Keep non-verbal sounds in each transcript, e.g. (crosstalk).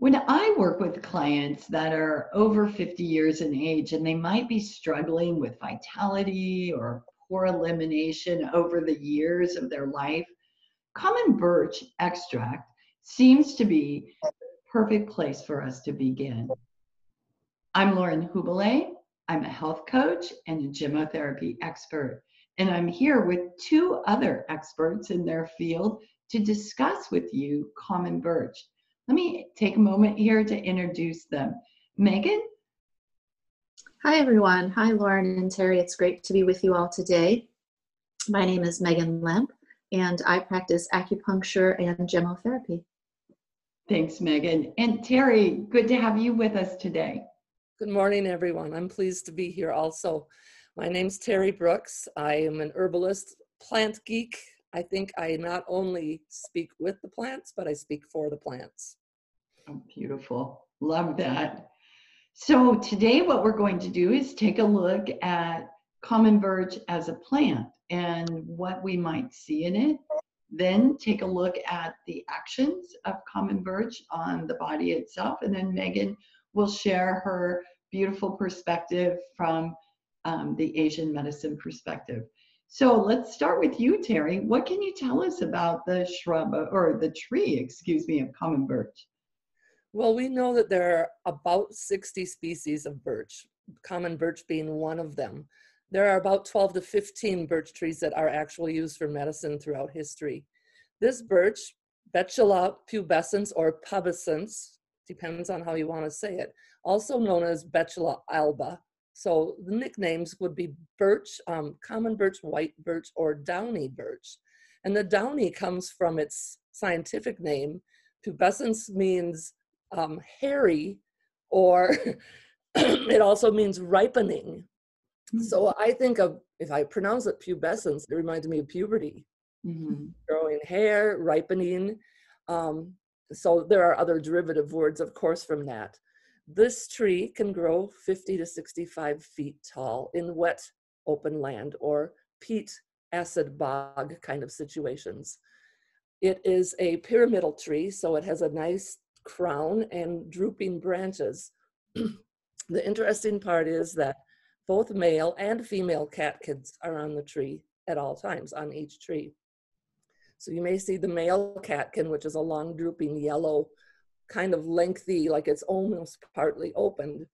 When I work with clients that are over 50 years in age and they might be struggling with vitality or poor elimination over the years of their life, common birch extract seems to be the perfect place for us to begin. I'm Lauren Hubele. I'm a health coach and a gemmotherapy expert, and I'm here with two other experts in their field to discuss with you common birch. Let me take a moment here to introduce them. Megan? Hi, everyone. Hi, Lauren and Terry. It's great to be with you all today. My name is Megan Lemp, and I practice acupuncture and gemmotherapy. Thanks, Megan. And Terry, good to have you with us today. Good morning, everyone. I'm pleased to be here also. My name's Terry Brooks. I am an herbalist, plant geek. I think I not only speak with the plants, but I speak for the plants. Beautiful. Love that. So today what we're going to do is take a look at common birch as a plant and what we might see in it. Then take a look at the actions of common birch on the body itself. And then Megan will share her beautiful perspective from um, the Asian medicine perspective. So let's start with you, Terry. What can you tell us about the shrub or the tree, excuse me, of common birch? Well, we know that there are about 60 species of birch, common birch being one of them. There are about 12 to 15 birch trees that are actually used for medicine throughout history. This birch, Betula pubescens or pubescens, depends on how you want to say it, also known as Betula alba. So the nicknames would be birch, um, common birch, white birch, or downy birch. And the downy comes from its scientific name. Pubescens means um, hairy or (clears throat) it also means ripening. Mm-hmm. So I think of, if I pronounce it pubescence, it reminds me of puberty, mm-hmm. growing hair, ripening. Um, so there are other derivative words, of course, from that. This tree can grow 50 to 65 feet tall in wet open land or peat acid bog kind of situations. It is a pyramidal tree, so it has a nice crown and drooping branches. (clears throat) the interesting part is that both male and female catkins are on the tree at all times, on each tree. So you may see the male catkin, which is a long drooping yellow, kind of lengthy, like it's almost partly opened.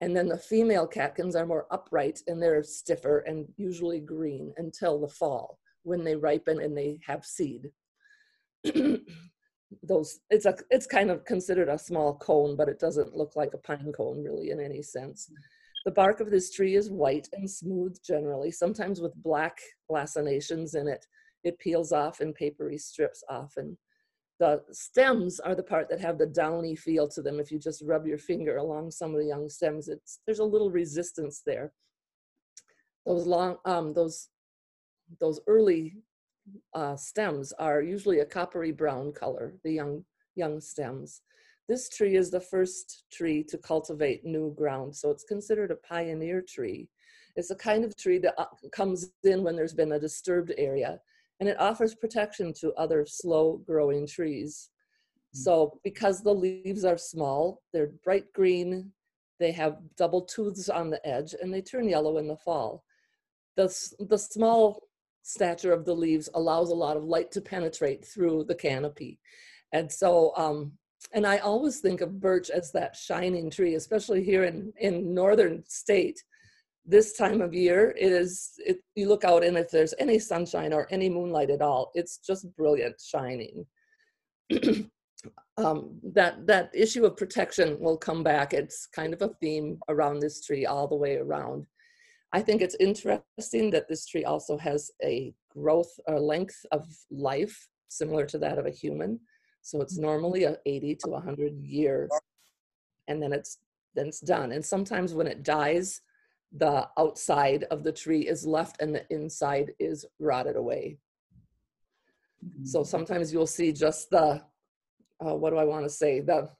And then the female catkins are more upright and they're stiffer and usually green until the fall when they ripen and they have seed. (clears throat) those it's a it's kind of considered a small cone but it doesn't look like a pine cone really in any sense. The bark of this tree is white and smooth generally sometimes with black lacinations in it. It peels off in papery strips often the stems are the part that have the downy feel to them. If you just rub your finger along some of the young stems it's there's a little resistance there. Those long um those those early uh, stems are usually a coppery brown color, the young, young stems. This tree is the first tree to cultivate new ground, so it's considered a pioneer tree. It's a kind of tree that uh, comes in when there's been a disturbed area, and it offers protection to other slow growing trees. Hmm. So because the leaves are small, they're bright green, they have double tooths on the edge, and they turn yellow in the fall. The, the small stature of the leaves allows a lot of light to penetrate through the canopy. And so, um, and I always think of birch as that shining tree, especially here in, in northern state. This time of year, it is, it, you look out and if there's any sunshine or any moonlight at all, it's just brilliant shining. (clears throat) um, that, that issue of protection will come back. It's kind of a theme around this tree all the way around. I think it's interesting that this tree also has a growth or length of life similar to that of a human. So it's normally a 80 to 100 years, and then it's then it's done. And sometimes when it dies, the outside of the tree is left and the inside is rotted away. So mm-hmm. sometimes you'll see just the uh, what do I want to say? The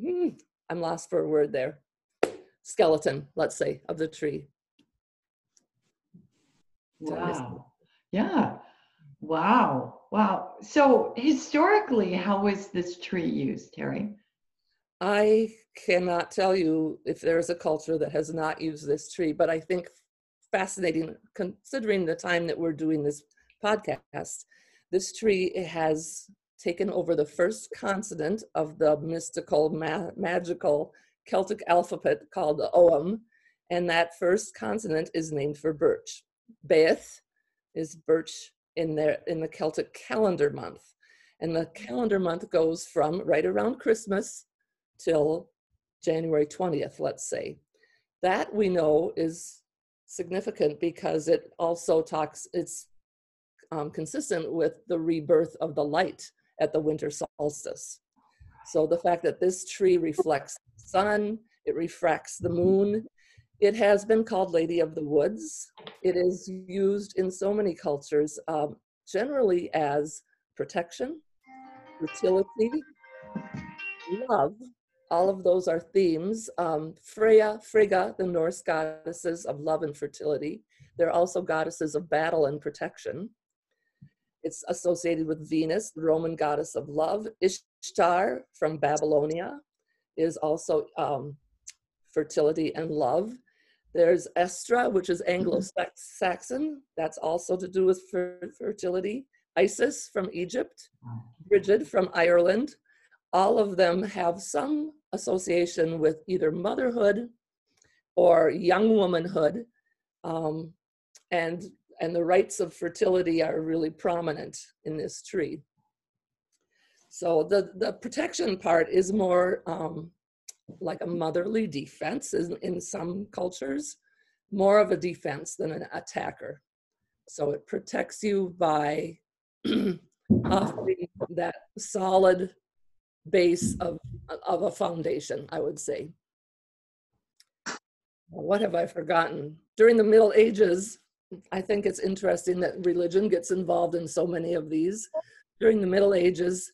hmm, I'm lost for a word there. Skeleton, let's say, of the tree. Wow. Yeah. Wow. Wow. So historically, how was this tree used, Terry? I cannot tell you if there's a culture that has not used this tree, but I think fascinating considering the time that we're doing this podcast. This tree has taken over the first consonant of the mystical, ma- magical Celtic alphabet called the Ogham, and that first consonant is named for birch. Beith is birch in the in the Celtic calendar month, and the calendar month goes from right around Christmas till January 20th, let's say. That we know is significant because it also talks, it's um, consistent with the rebirth of the light at the winter solstice. So the fact that this tree reflects the sun, it refracts the moon, it has been called Lady of the Woods. It is used in so many cultures, um, generally as protection, fertility, love, all of those are themes. Um, Freya, Frigga, the Norse goddesses of love and fertility. They're also goddesses of battle and protection. It's associated with Venus, the Roman goddess of love. Ishtar from Babylonia is also um, fertility and love. There's Estra, which is Anglo-Saxon. That's also to do with fertility. Isis from Egypt. Brigid from Ireland all of them have some association with either motherhood or young womanhood. Um, and, and the rites of fertility are really prominent in this tree. So the, the protection part is more um, like a motherly defense in, in some cultures, more of a defense than an attacker. So it protects you by (clears throat) offering that solid base of, of a foundation, I would say. What have I forgotten? During the Middle Ages, I think it's interesting that religion gets involved in so many of these. During the Middle Ages,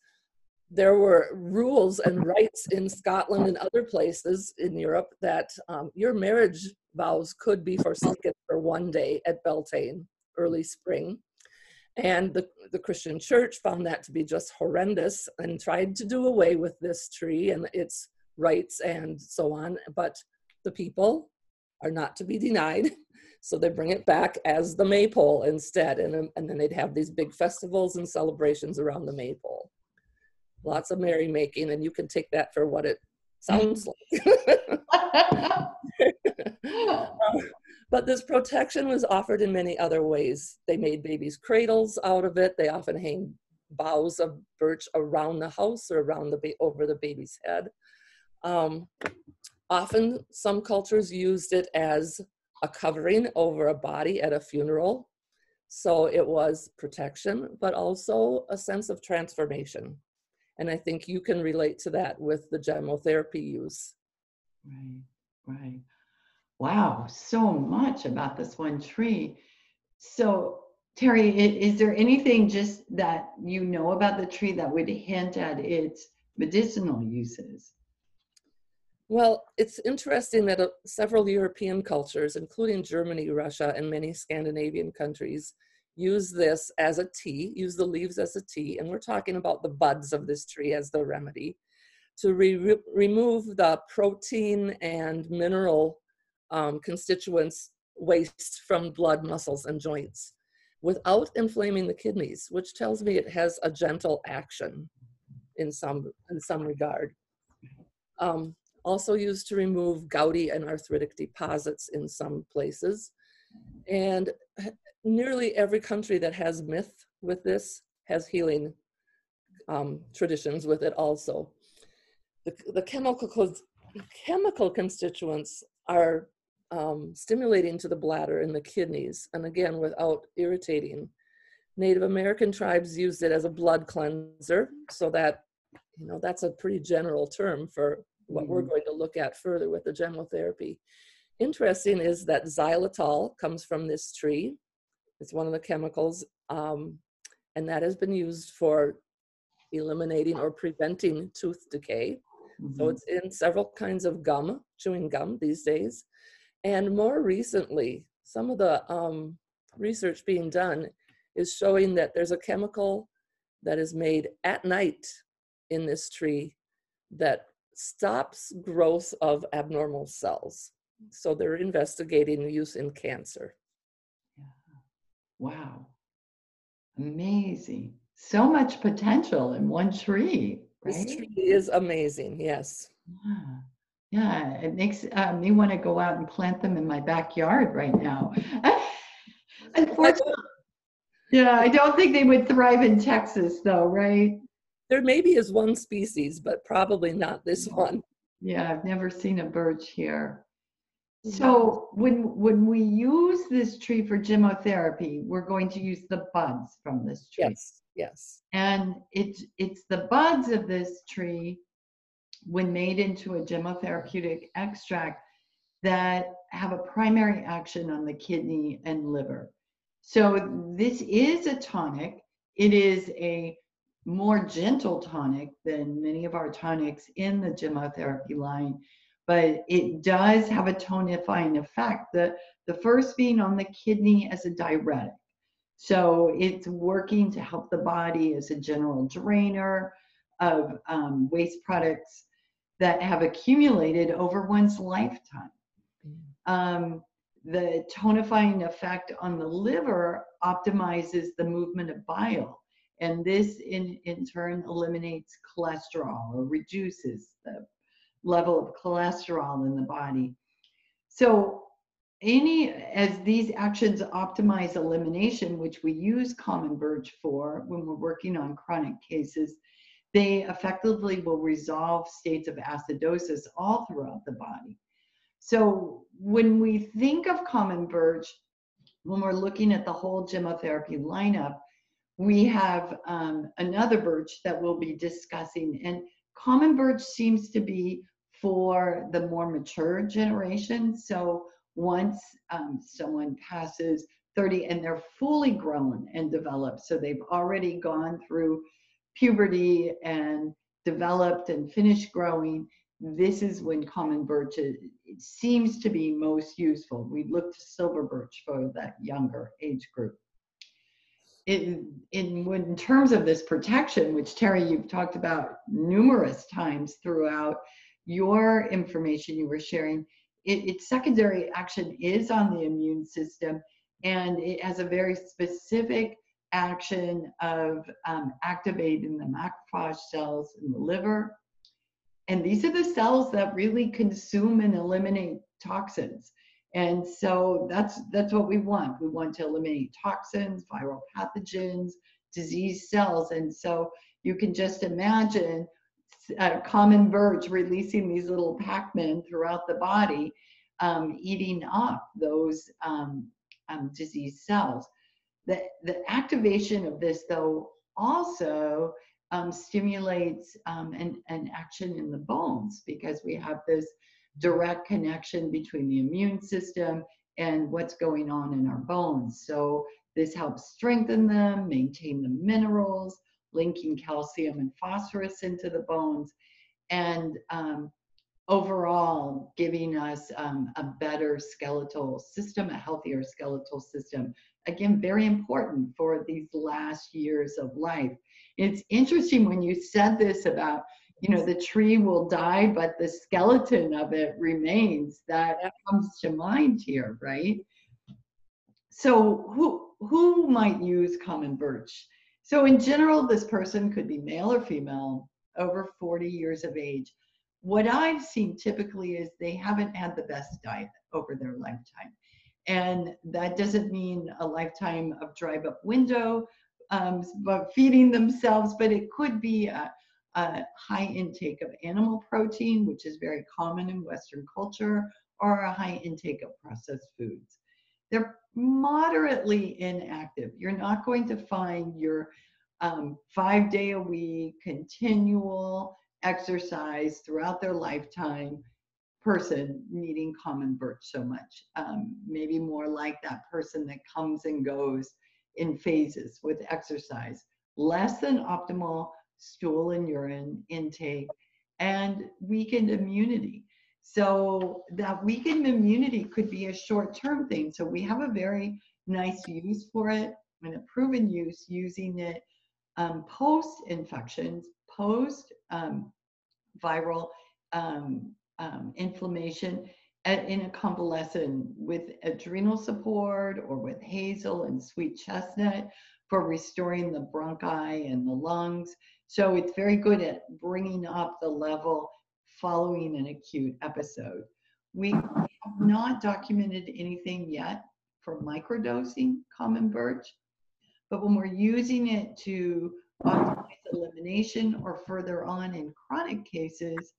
there were rules and (laughs) rites in Scotland and other places in Europe that um, your marriage vows could be forsaken for one day at Beltane, early spring. And the, the Christian church found that to be just horrendous and tried to do away with this tree and its rites and so on. But the people are not to be denied. (laughs) So they bring it back as the maypole instead. And, and then they'd have these big festivals and celebrations around the maypole. Lots of merrymaking, and you can take that for what it sounds like. (laughs) But this protection was offered in many other ways. They made babies' cradles out of it. They often hang boughs of birch around the house or around the ba- over the baby's head. Um, often, some cultures used it as a covering over a body at a funeral. So it was protection, but also a sense of transformation. And I think you can relate to that with the gemmotherapy use. Right, right wow, so much about this one tree. So, Terry, is there anything just that you know about the tree that would hint at its medicinal uses? Well, it's interesting that uh, several European cultures, including Germany, Russia, and many Scandinavian countries, use this as a tea, use the leaves as a tea, and we're talking about the buds of this tree as the remedy to re remove the protein and mineral um, constituents waste from blood, muscles, and joints without inflaming the kidneys, which tells me it has a gentle action in some, in some regard. Um, also used to remove gouty and arthritic deposits in some places. And nearly every country that has myth with this has healing um, traditions with it also. The, the chemical, chemical constituents are um, stimulating to the bladder and the kidneys, and again, without irritating. Native American tribes used it as a blood cleanser, so that, you know, that's a pretty general term for what mm-hmm. we're going to look at further with the gemmotherapy. Interesting is that xylitol comes from this tree. It's one of the chemicals, um, and that has been used for eliminating or preventing tooth decay. Mm-hmm. So it's in several kinds of gum, chewing gum these days. And more recently, some of the um, research being done is showing that there's a chemical that is made at night in this tree that stops growth of abnormal cells. So they're investigating use in cancer. Wow. Amazing. So much potential in one tree. Right? This tree is amazing, yes. Yeah. Yeah, it makes uh, me want to go out and plant them in my backyard right now. (laughs) Unfortunately, yeah, I don't think they would thrive in Texas, though, right? There maybe is one species, but probably not this one. Yeah, I've never seen a birch here. So when when we use this tree for gemmotherapy, we're going to use the buds from this tree. Yes, yes. And it's it's the buds of this tree, when made into a gemmotherapeutic extract, that have a primary action on the kidney and liver. So this is a tonic. It is a more gentle tonic than many of our tonics in the gemmotherapy line but it does have a tonifying effect. The, the first being on the kidney as a diuretic. So it's working to help the body as a general drainer of um, waste products that have accumulated over one's lifetime. Um, the tonifying effect on the liver optimizes the movement of bile. And this in, in turn eliminates cholesterol or reduces the level of cholesterol in the body. So any as these actions optimize elimination, which we use common birch for when we're working on chronic cases, they effectively will resolve states of acidosis all throughout the body. So when we think of common birch, when we're looking at the whole gemmotherapy lineup, we have um, another birch that we'll be discussing. And common birch seems to be for the more mature generation. So once um, someone passes 30 and they're fully grown and developed, so they've already gone through puberty and developed and finished growing, this is when common birch is, seems to be most useful. We look to silver birch for that younger age group. In, in, in terms of this protection, which Terry, you've talked about numerous times throughout your information you were sharing, it, its secondary action is on the immune system and it has a very specific action of um, activating the macrophage cells in the liver. And these are the cells that really consume and eliminate toxins. And so that's that's what we want. We want to eliminate toxins, viral pathogens, disease cells. And so you can just imagine uh, common birch releasing these little Pac-Men throughout the body, um, eating up those um, um, disease cells. The, the activation of this, though, also um, stimulates um, an, an action in the bones because we have this direct connection between the immune system and what's going on in our bones. So this helps strengthen them, maintain the minerals, linking calcium and phosphorus into the bones, and um, overall giving us um, a better skeletal system, a healthier skeletal system. Again, very important for these last years of life. It's interesting when you said this about, you know, the tree will die, but the skeleton of it remains. That comes to mind here, right? So who who might use common birch? So in general, this person could be male or female, over 40 years of age. What I've seen typically is they haven't had the best diet over their lifetime. And that doesn't mean a lifetime of drive up window, um, but feeding themselves, but it could be a, a high intake of animal protein, which is very common in Western culture, or a high intake of processed foods. They're moderately inactive. You're not going to find your um, five day a week, continual exercise throughout their lifetime person needing common birch so much. Um, maybe more like that person that comes and goes in phases with exercise. Less than optimal stool and urine intake and weakened immunity. So that weakened immunity could be a short-term thing. So we have a very nice use for it and a proven use using it um, post infections, post um, viral um, um, inflammation in a convalescent with adrenal support or with hazel and sweet chestnut for restoring the bronchi and the lungs. So it's very good at bringing up the level following an acute episode. We have not documented anything yet for microdosing common birch, but when we're using it to optimize elimination or further on in chronic cases,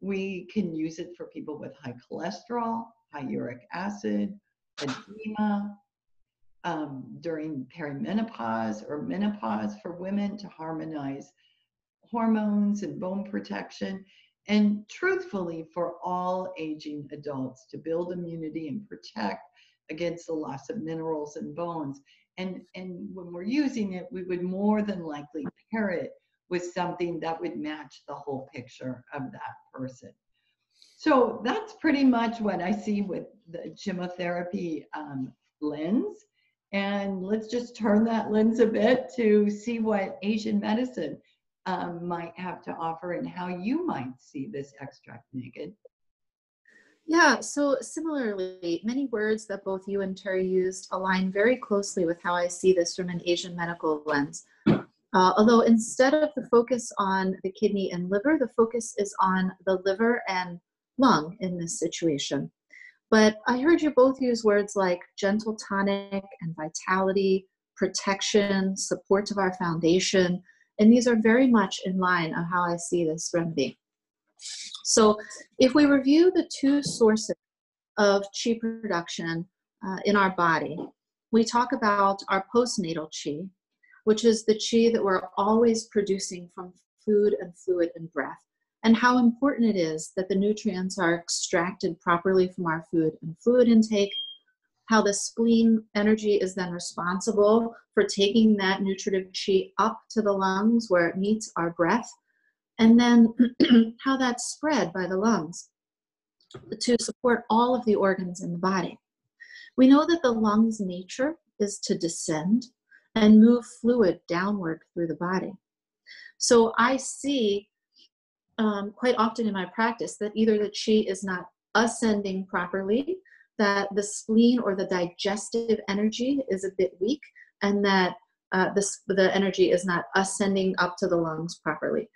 we can use it for people with high cholesterol, high uric acid, edema, um, during perimenopause or menopause for women to harmonize hormones and bone protection. And truthfully, for all aging adults to build immunity and protect against the loss of minerals and bones. And, and when we're using it, we would more than likely pair it with something that would match the whole picture of that person. So that's pretty much what I see with the gemmotherapy um, lens. And let's just turn that lens a bit to see what Asian medicine um, might have to offer and how you might see this extract naked. Yeah, so similarly, many words that both you and Terry used align very closely with how I see this from an Asian medical lens. Uh, although instead of the focus on the kidney and liver, the focus is on the liver and lung in this situation. But I heard you both use words like gentle tonic and vitality, protection, support of our foundation, and these are very much in line of how I see this remedy. So if we review the two sources of qi production uh, in our body, we talk about our postnatal qi, which is the qi that we're always producing from food and fluid and breath, and how important it is that the nutrients are extracted properly from our food and fluid intake, how the spleen energy is then responsible for taking that nutritive chi up to the lungs where it meets our breath, and then (clears throat) how that's spread by the lungs to support all of the organs in the body. We know that the lungs' nature is to descend and move fluid downward through the body. So I see um, quite often in my practice that either the chi is not ascending properly, that the spleen or the digestive energy is a bit weak, and that uh, the energy is not ascending up to the lungs properly.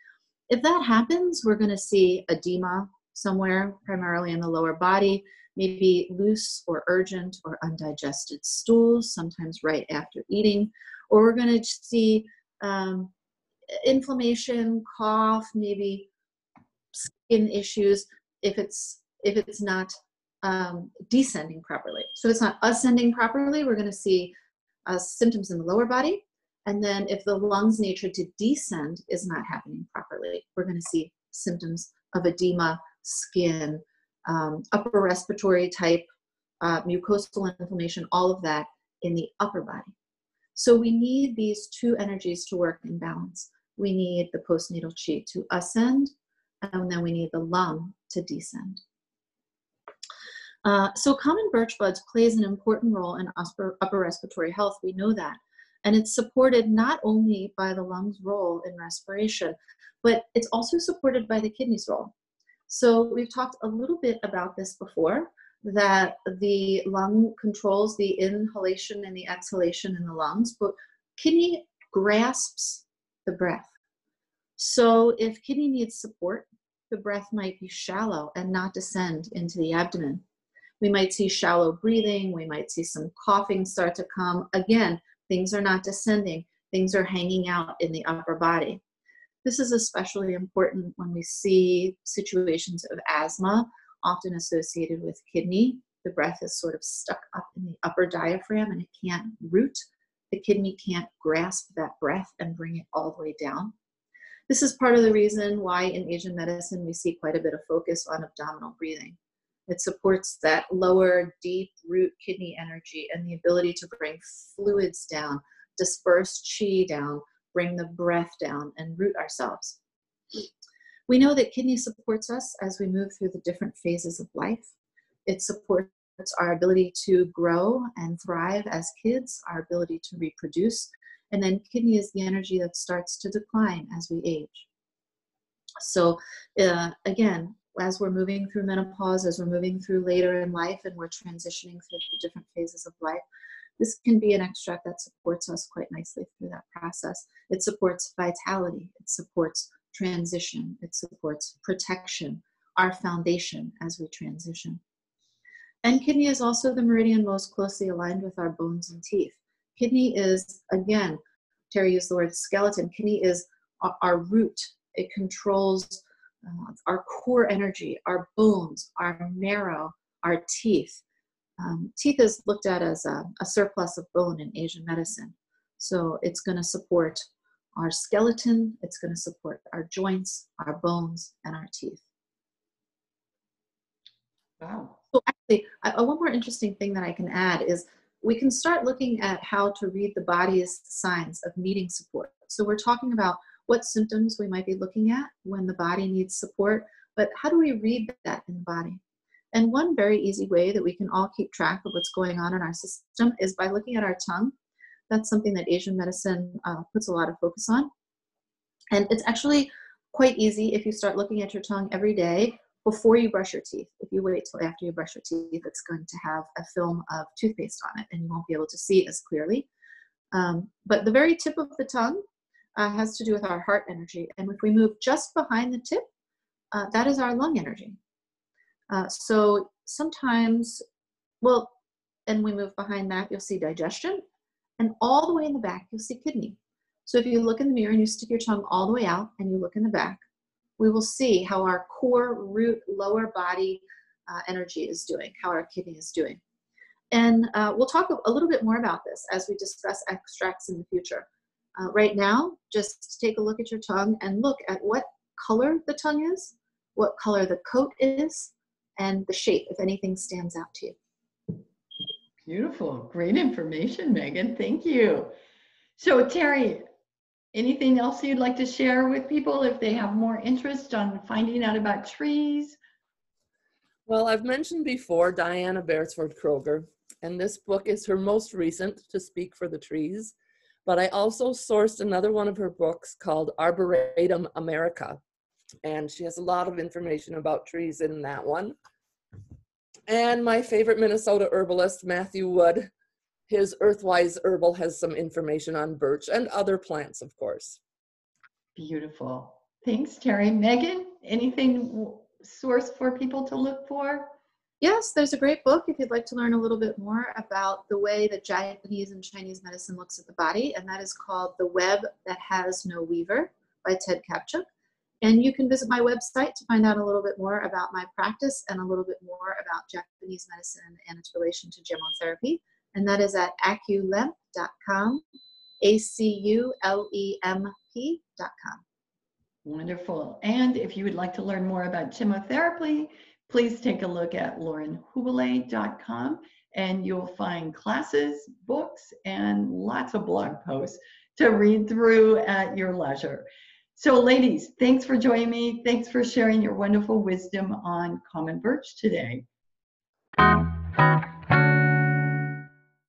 If that happens, we're going to see edema somewhere, primarily in the lower body, maybe loose or urgent or undigested stools, sometimes right after eating, or we're going to see um, inflammation, cough, maybe skin issues if it's if it's not um, descending properly. So it's not ascending properly. We're going to see uh, symptoms in the lower body, and then if the lungs' nature to descend is not happening properly, we're going to see symptoms of edema, skin, um, upper respiratory type, uh, mucosal inflammation, all of that in the upper body. So we need these two energies to work in balance. We need the postnatal chi to ascend, and then we need the lung to descend. Uh, so common birch buds plays an important role in upper, upper respiratory health. We know that. And it's supported not only by the lungs' role in respiration, but it's also supported by the kidneys' role. So we've talked a little bit about this before, that the lung controls the inhalation and the exhalation in the lungs, but kidney grasps the breath. So if kidney needs support, the breath might be shallow and not descend into the abdomen. We might see shallow breathing, we might see some coughing start to come. Again, things are not descending, things are hanging out in the upper body. This is especially important when we see situations of asthma often associated with kidney. The breath is sort of stuck up in the upper diaphragm and it can't root. The kidney can't grasp that breath and bring it all the way down. This is part of the reason why in Asian medicine we see quite a bit of focus on abdominal breathing. It supports that lower, deep root kidney energy and the ability to bring fluids down, disperse chi down, bring the breath down, and root ourselves. We know that kidney supports us as we move through the different phases of life. It supports our ability to grow and thrive as kids, our ability to reproduce, and then kidney is the energy that starts to decline as we age. So, uh, again, as we're moving through menopause, as we're moving through later in life, and we're transitioning through the different phases of life. This can be an extract that supports us quite nicely through that process. It supports vitality, it supports transition, it supports protection, our foundation as we transition. And kidney is also the meridian most closely aligned with our bones and teeth. Kidney is, again, Terry used the word skeleton. Kidney is our root. It controls our core energy, our bones, our marrow, our teeth. Um, teeth is looked at as a, a surplus of bone in Asian medicine. So it's going to support our skeleton, it's going to support our joints, our bones, and our teeth. Wow. So actually, I, one more interesting thing that I can add is we can start looking at how to read the body's signs of needing support. So we're talking about what symptoms we might be looking at when the body needs support, but how do we read that in the body? And one very easy way that we can all keep track of what's going on in our system is by looking at our tongue. That's something that Asian medicine uh, puts a lot of focus on. And it's actually quite easy if you start looking at your tongue every day before you brush your teeth. If you wait till after you brush your teeth, it's going to have a film of toothpaste on it and you won't be able to see as clearly. Um, but the very tip of the tongue uh, has to do with our heart energy. And if we move just behind the tip, uh, that is our lung energy. Uh, so sometimes, well, and we move behind that, you'll see digestion. And all the way in the back, you'll see kidney. So if you look in the mirror and you stick your tongue all the way out and you look in the back, we will see how our core root lower body uh, energy is doing, how our kidney is doing. And uh, we'll talk a little bit more about this as we discuss extracts in the future. Uh, right now, just take a look at your tongue and look at what color the tongue is, what color the coat is, and the shape, if anything stands out to you. Beautiful. Great information, Megan. Thank you. So, Terry, anything else you'd like to share with people if they have more interest on finding out about trees? Well, I've mentioned before Diana Beresford Kroeger, and this book is her most recent to speak for the trees. But I also sourced another one of her books called Arboretum America, and she has a lot of information about trees in that one. And my favorite Minnesota herbalist, Matthew Wood, his Earthwise Herbal has some information on birch and other plants, of course. Beautiful. Thanks, Terry. Megan, anything source for people to look for? Yes, there's a great book if you'd like to learn a little bit more about the way that Japanese and Chinese medicine looks at the body, and that is called The Web That Has No Weaver by Ted Kaptchuk. And you can visit my website to find out a little bit more about my practice and a little bit more about Japanese medicine and its relation to gemmotherapy. And that is at aculemp.com, A C U L E M P.com. Wonderful. And if you would like to learn more about gemmotherapy, please take a look at laurenhubele.com and you'll find classes, books, and lots of blog posts to read through at your leisure. So, ladies, thanks for joining me. Thanks for sharing your wonderful wisdom on common birch today.